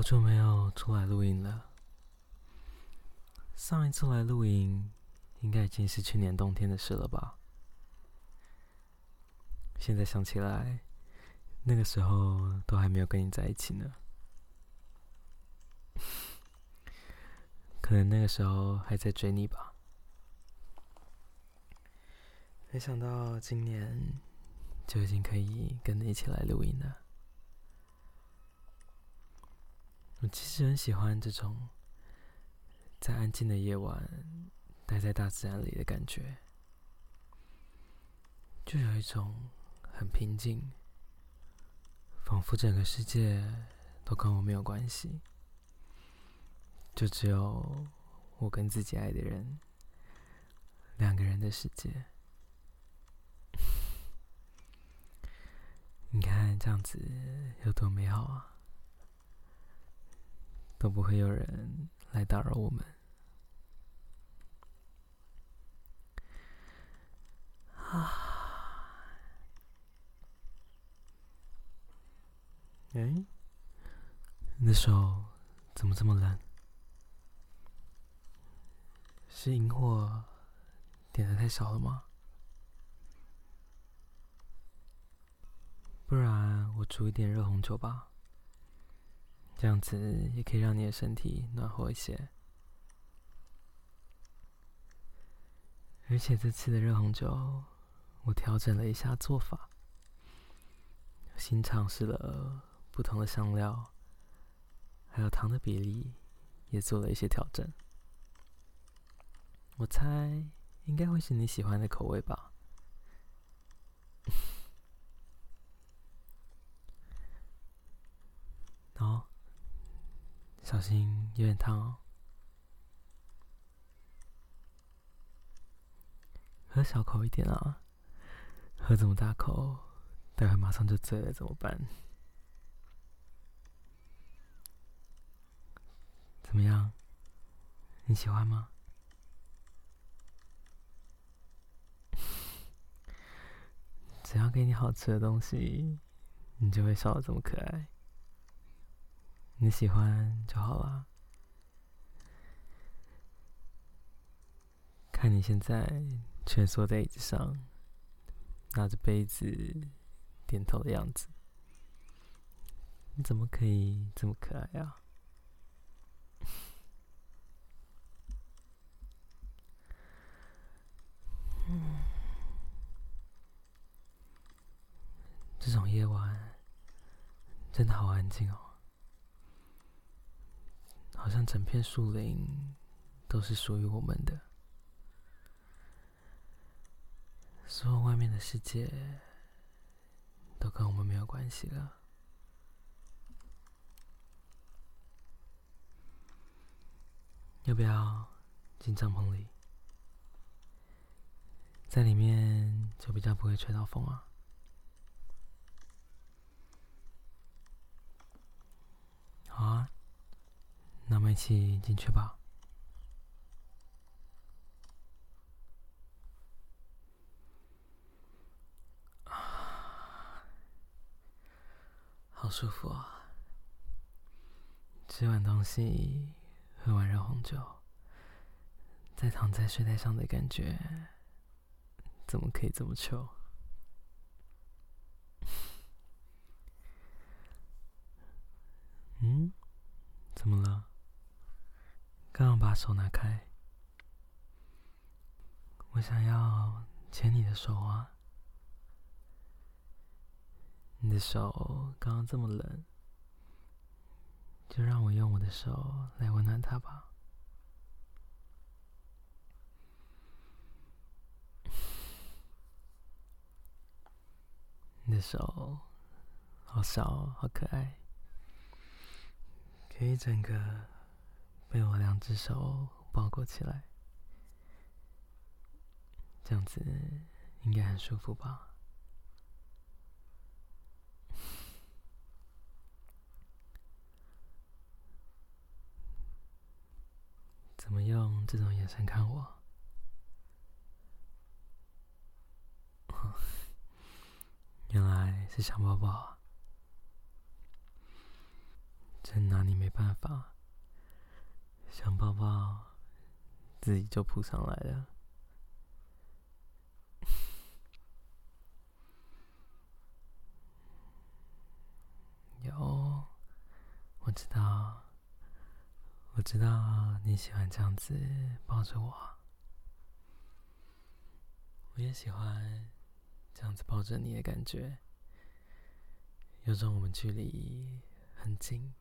好久没有出来录音了。上一次来录音，应该已经是去年冬天的事了吧？现在想起来，那个时候都还没有跟你在一起呢。可能那个时候还在追你吧。没想到今年就已经可以跟你一起来录音了。我其实很喜欢这种在安静的夜晚待在大自然里的感觉，就有一种很平静，仿佛整个世界都跟我没有关系，就只有我跟自己爱的人两个人的世界。你看这样子有多美好啊！都不会有人来打扰我们。啊！哎，你的手怎么这么冷？是萤火点的太少了吗？不然我煮一点热红酒吧，这样子也可以让你的身体暖和一些。而且这次的热红酒，我调整了一下做法，新尝试了不同的香料，还有糖的比例也做了一些调整。我猜应该会是你喜欢的口味吧。哦，小心有点烫哦。喝小口一点啊，喝这么大口，待会马上就醉了怎么办？怎么样？你喜欢吗？只要给你好吃的东西，你就会笑得这么可爱。你喜欢就好了。看你现在蜷缩在椅子上，拿着杯子点头的样子，你怎么可以这么可爱呀？嗯，这种夜晚真的好安静哦。好像整片树林都是属于我们的，所有外面的世界都跟我们没有关系了。要不要进帐篷里？在里面就比较不会吹到风啊。好啊。那我们一起进去吧。啊，好舒服啊！吃完东西，喝完热红酒，再躺在睡袋上的感觉，怎么可以这么臭？嗯？怎么了？刚刚把手拿开，我想要牵你的手啊！你的手刚刚这么冷，就让我用我的手来温暖它吧。你的手好小，好可爱，可以整个。被我两只手包裹起来，这样子应该很舒服吧？怎么用这种眼神看我？原来是想抱抱啊！真拿你没办法，想抱抱，自己就扑上来了。有，我知道，我知道你喜欢这样子抱着我，我也喜欢这样子抱着你的感觉，有种我们距离很近、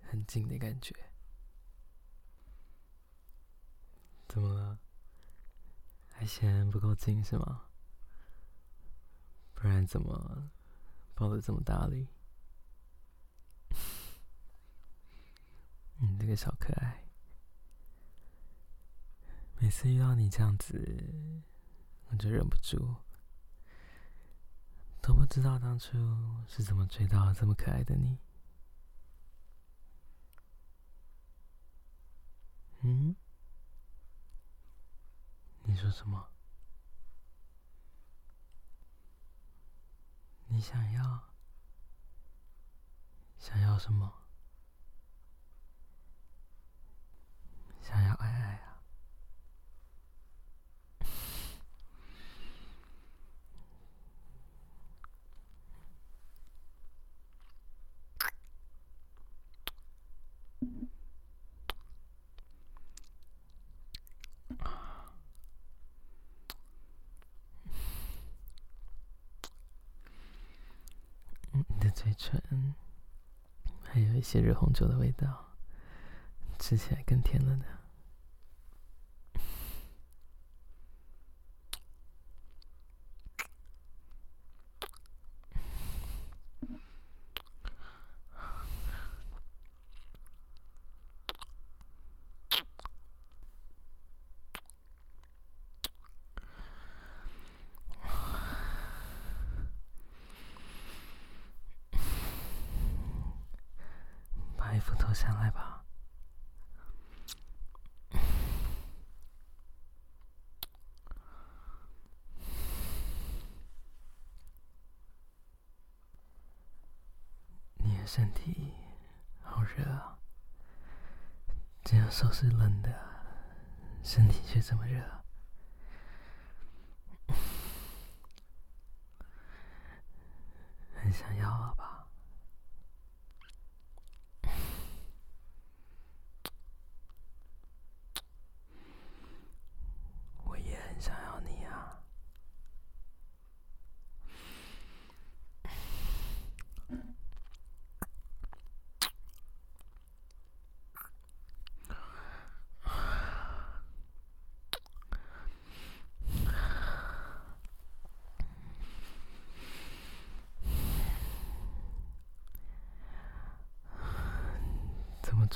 很近的感觉。怎么了？还嫌不够近是吗？不然怎么抱得这么大力？你这个小可爱，每次遇到你这样子，我就忍不住，都不知道当初是怎么追到这么可爱的你。嗯？你说什么？你想要？想要什么？想要爱醇！还有一些热红酒的味道，吃起来更甜了呢。衣服脱下来吧。你的身体好热啊！只有手是冷的，身体却这么热，很想要了吧？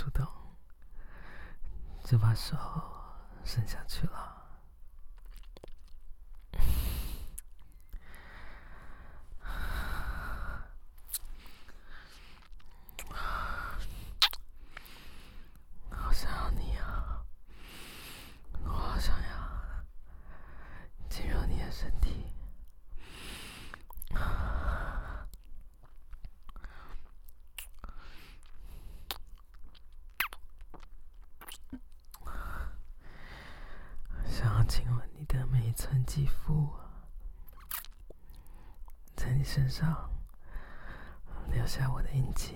怎么主动，就把手伸下去了。亲吻你的每一寸肌肤，在你身上留下我的印记。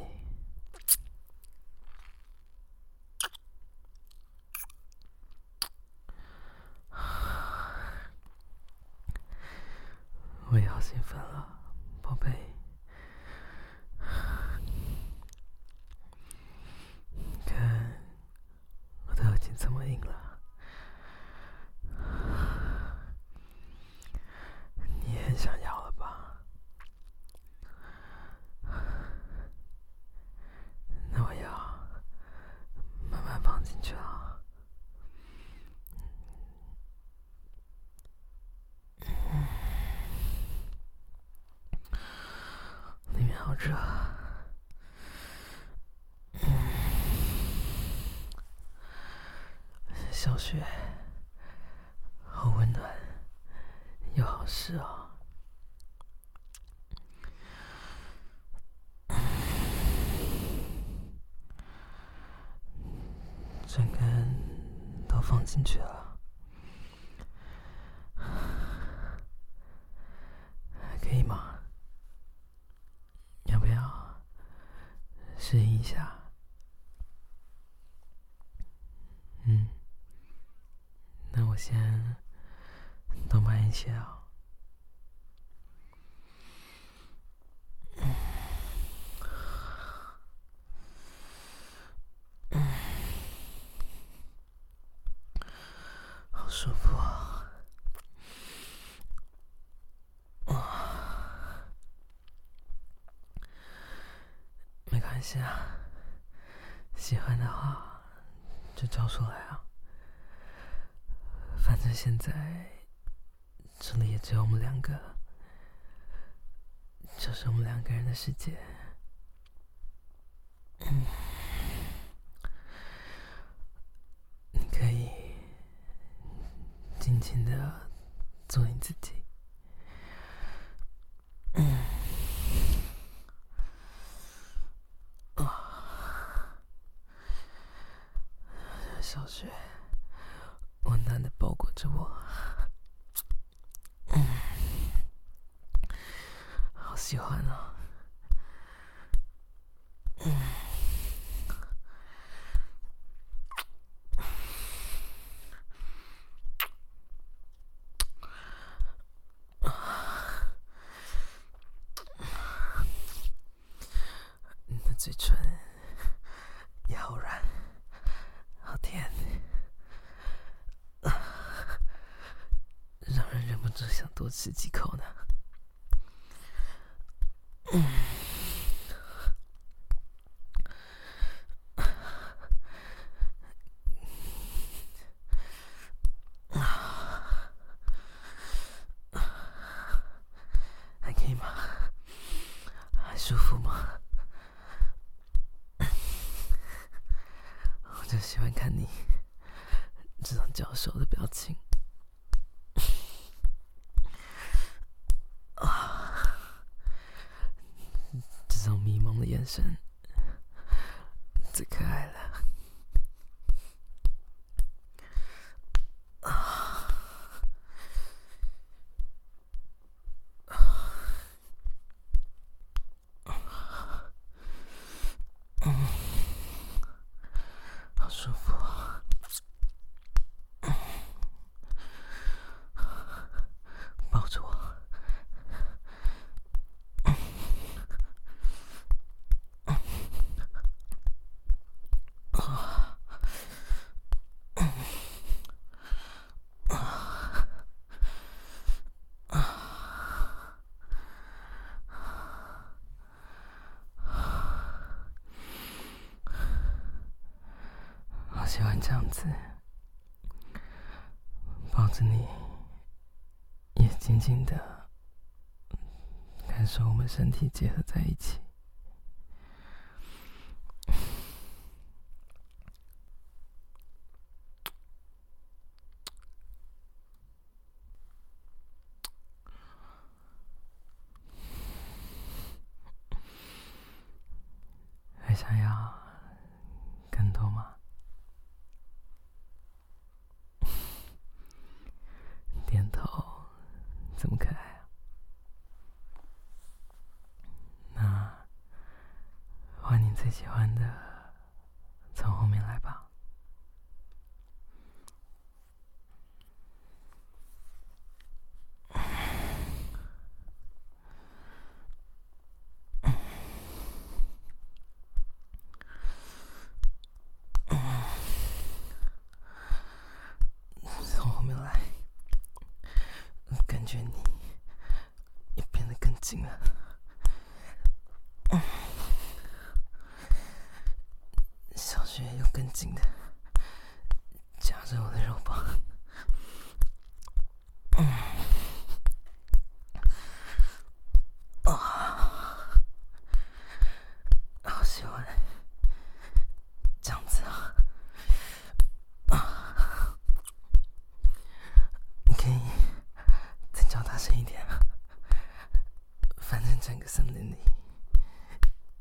热，小雪，好温暖，又好湿啊，整根都放进去了。多慢一些啊。舒服啊！没关系啊，喜欢的话就交出来啊。反正现在这里也只有我们两个，就是我们两个人的世界。你可以。尽情的做你自己。嗯。啊。小雪，温暖的包裹着我。嗯。好喜欢啊。嗯。嘴唇也好软，好甜，让人忍不住想多吃几口呢。嗯。还可以吗？还舒服吗？就喜欢看你这种娇羞的表情，啊，这种迷茫的眼神最可爱了。喜欢这样子，抱着你，也静静的感受我们身体结合在一起。还想要更多吗？点头，这么可爱啊！那换你最喜欢的，从后面来吧。从后面来，感觉你也变得更近了穴又更紧的夹着我的肉包，嗯，啊，好喜欢这样子啊，啊，你可以再叫大声一点啊，反正整个森林里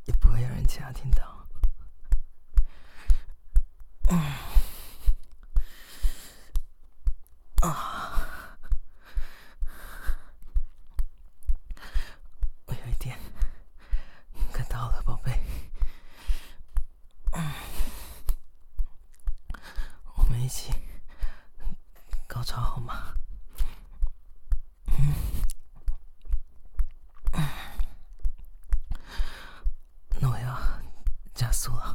也不会有人其他听到。加速了。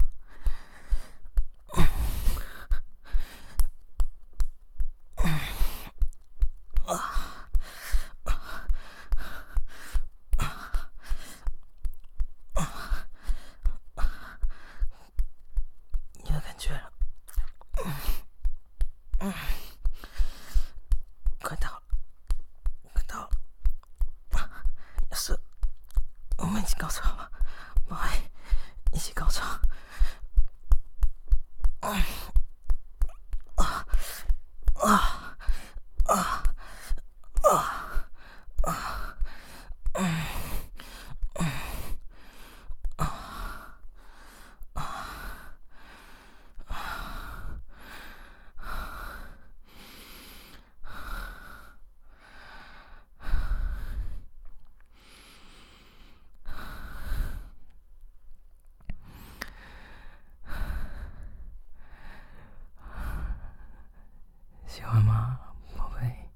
喜欢吗，宝贝？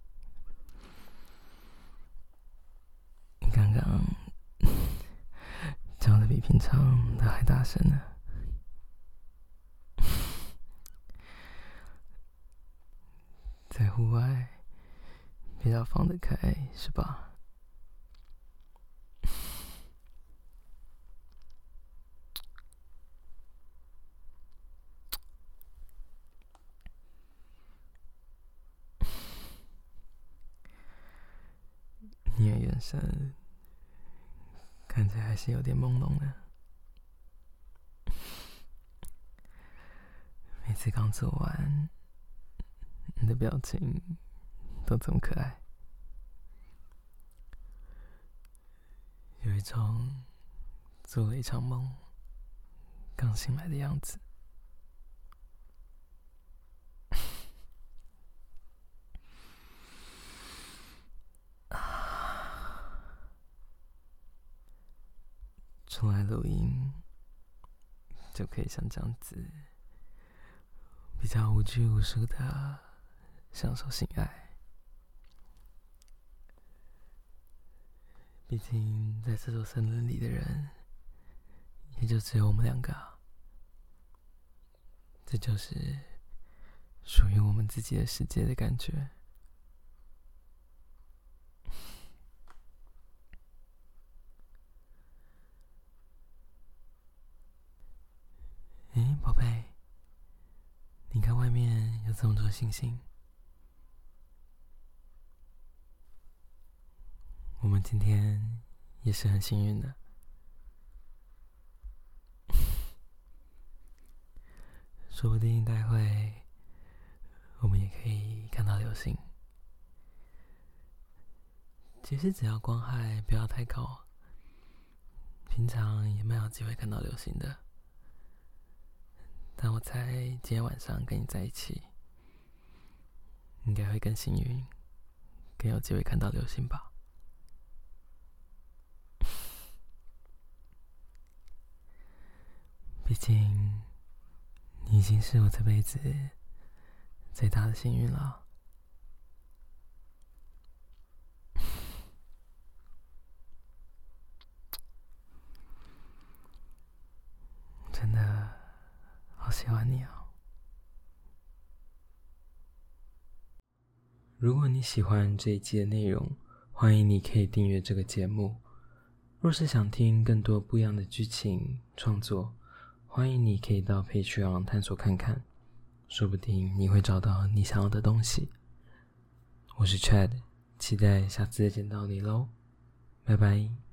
你刚刚叫的比平常的还大声呢。在户外比较放得开，是吧？你的眼神看起来还是有点朦胧的。每次刚做完，你的表情都这么可爱，有一种做了一场梦，刚醒来的样子。出来录音，就可以像这样子，比较无拘无束的享受性爱。毕竟在这座森林里的人，也就只有我们两个，这就是属于我们自己的世界的感觉。哎，宝贝，你看外面有这么多星星，我们今天也是很幸运的，说不定待会我们也可以看到流星。其实只要光害不要太高，平常也蛮有机会看到流星的。但我猜今天晚上跟你在一起，应该会更幸运，更有机会看到流星吧。毕竟，你已经是我这辈子最大的幸运了。真的。好喜欢你啊！如果你喜欢这一期的内容，欢迎你可以订阅这个节目。若是想听更多不一样的剧情创作，欢迎你可以到 Patreon 探索看看，说不定你会找到你想要的东西。我是 Chad，期待下次再见到你喽，拜拜。